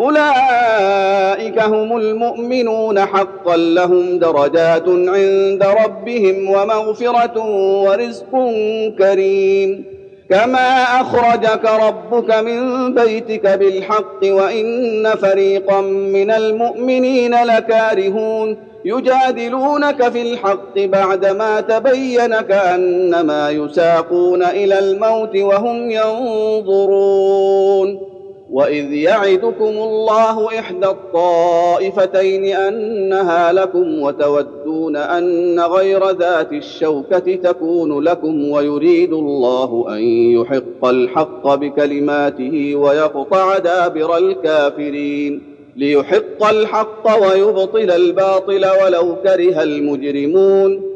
أولئك هم المؤمنون حقا لهم درجات عند ربهم ومغفرة ورزق كريم. كما أخرجك ربك من بيتك بالحق وإن فريقا من المؤمنين لكارهون. يجادلونك في الحق بعدما تبين كأنما يساقون إلى الموت وهم ينظرون. واذ يعدكم الله احدى الطائفتين انها لكم وتودون ان غير ذات الشوكه تكون لكم ويريد الله ان يحق الحق بكلماته ويقطع دابر الكافرين ليحق الحق ويبطل الباطل ولو كره المجرمون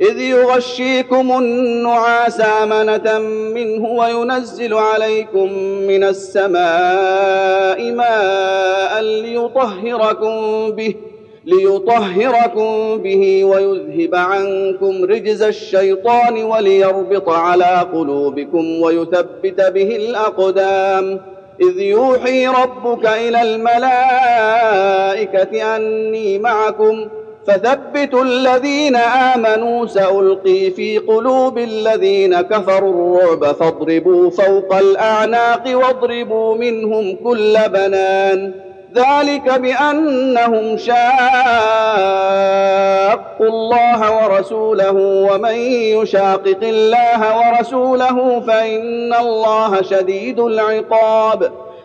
إذ يغشيكم النعاس أمنة منه وينزل عليكم من السماء ماء ليطهركم به ليطهركم به ويذهب عنكم رجز الشيطان وليربط على قلوبكم ويثبت به الأقدام. إذ يوحي ربك إلى الملائكة أني معكم فثبتوا الذين آمنوا سألقي في قلوب الذين كفروا الرعب فاضربوا فوق الأعناق واضربوا منهم كل بنان. ذلك بأنهم شاقوا الله ورسوله ومن يشاقق الله ورسوله فإن الله شديد العقاب.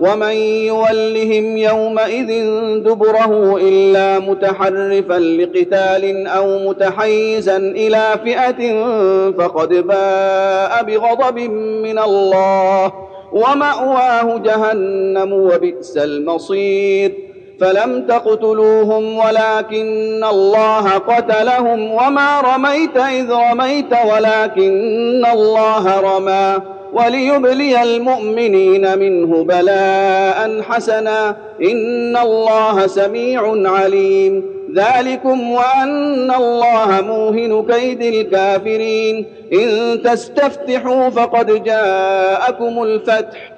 ومن يولهم يومئذ دبره الا متحرفا لقتال أو متحيزا إلى فئه فقد باء بغضب من الله وماواه جهنم وبئس المصير فلم تقتلوهم ولكن الله قتلهم وما رميت اذ رميت ولكن الله رمى وليبلي المؤمنين منه بلاء حسنا. إن الله سميع عليم. ذلكم وأن الله موهن كيد الكافرين. إن تستفتحوا فقد جاءكم الفتح.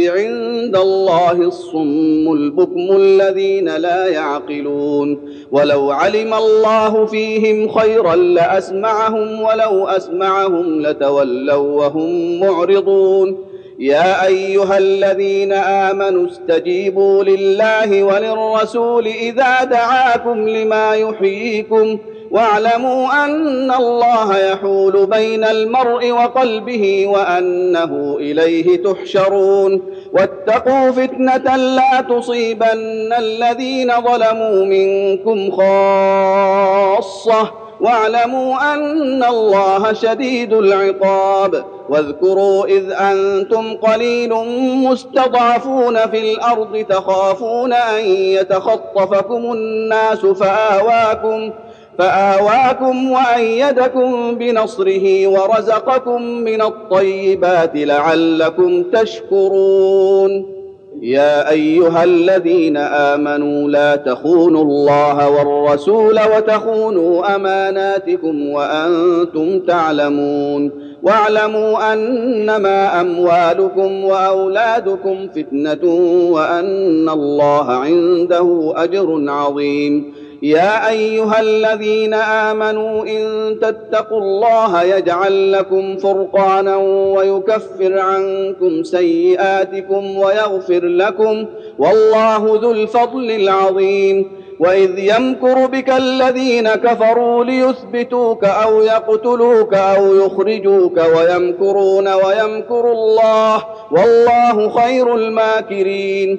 عند الله الصم البكم الذين لا يعقلون. ولو علم الله فيهم خيرا لأسمعهم ولو أسمعهم لتولوا وهم معرضون. يا أيها الذين آمنوا استجيبوا لله وللرسول إذا دعاكم لما يحييكم. واعلموا أن الله يحول بين المرء وقلبه وأنه إليه تحشرون. واتقوا فتنة لا تصيبن الذين ظلموا منكم خاصة. واعلموا أن الله شديد العقاب. واذكروا إذ أنتم قليل مستضعفون في الأرض تخافون أن يتخطفكم الناس فآواكم. فآواكم وأيدكم بنصره ورزقكم من الطيبات لعلكم تشكرون. يا أيها الذين آمنوا لا تخونوا الله والرسول وتخونوا أماناتكم وأنتم تعلمون. واعلموا أنما أموالكم وأولادكم فتنة وأن الله عنده أجر عظيم. يا أيها الذين آمنوا إن تتقوا الله يجعل لكم فرقانا ويكفر عنكم سيئاتكم ويغفر لكم والله ذو الفضل العظيم وإذ يمكر بك الذين كفروا ليثبتوك أو يقتلوك أو يخرجوك ويمكرون ويمكر الله والله خير الماكرين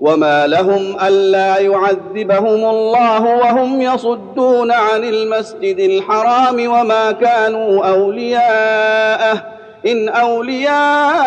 وما لهم الا يعذبهم الله وهم يصدون عن المسجد الحرام وما كانوا اولياءه ان اولياؤه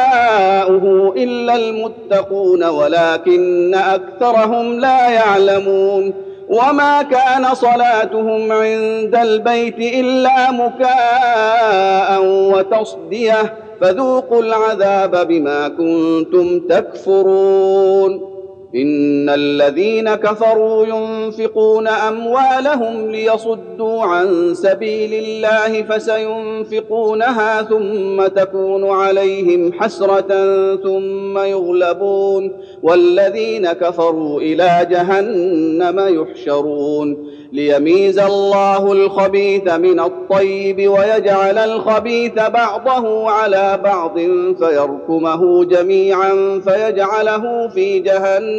الا المتقون ولكن اكثرهم لا يعلمون وما كان صلاتهم عند البيت الا مكاء وتصديه فذوقوا العذاب بما كنتم تكفرون إن الذين كفروا ينفقون أموالهم ليصدوا عن سبيل الله فسينفقونها ثم تكون عليهم حسرة ثم يغلبون والذين كفروا إلى جهنم يحشرون ليميز الله الخبيث من الطيب ويجعل الخبيث بعضه على بعض فيركمه جميعا فيجعله في جهنم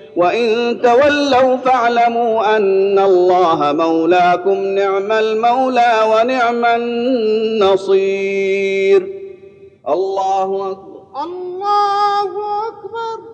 وان تولوا فاعلموا ان الله مولاكم نعم المولى ونعم النصير. الله أكبر. الله أكبر.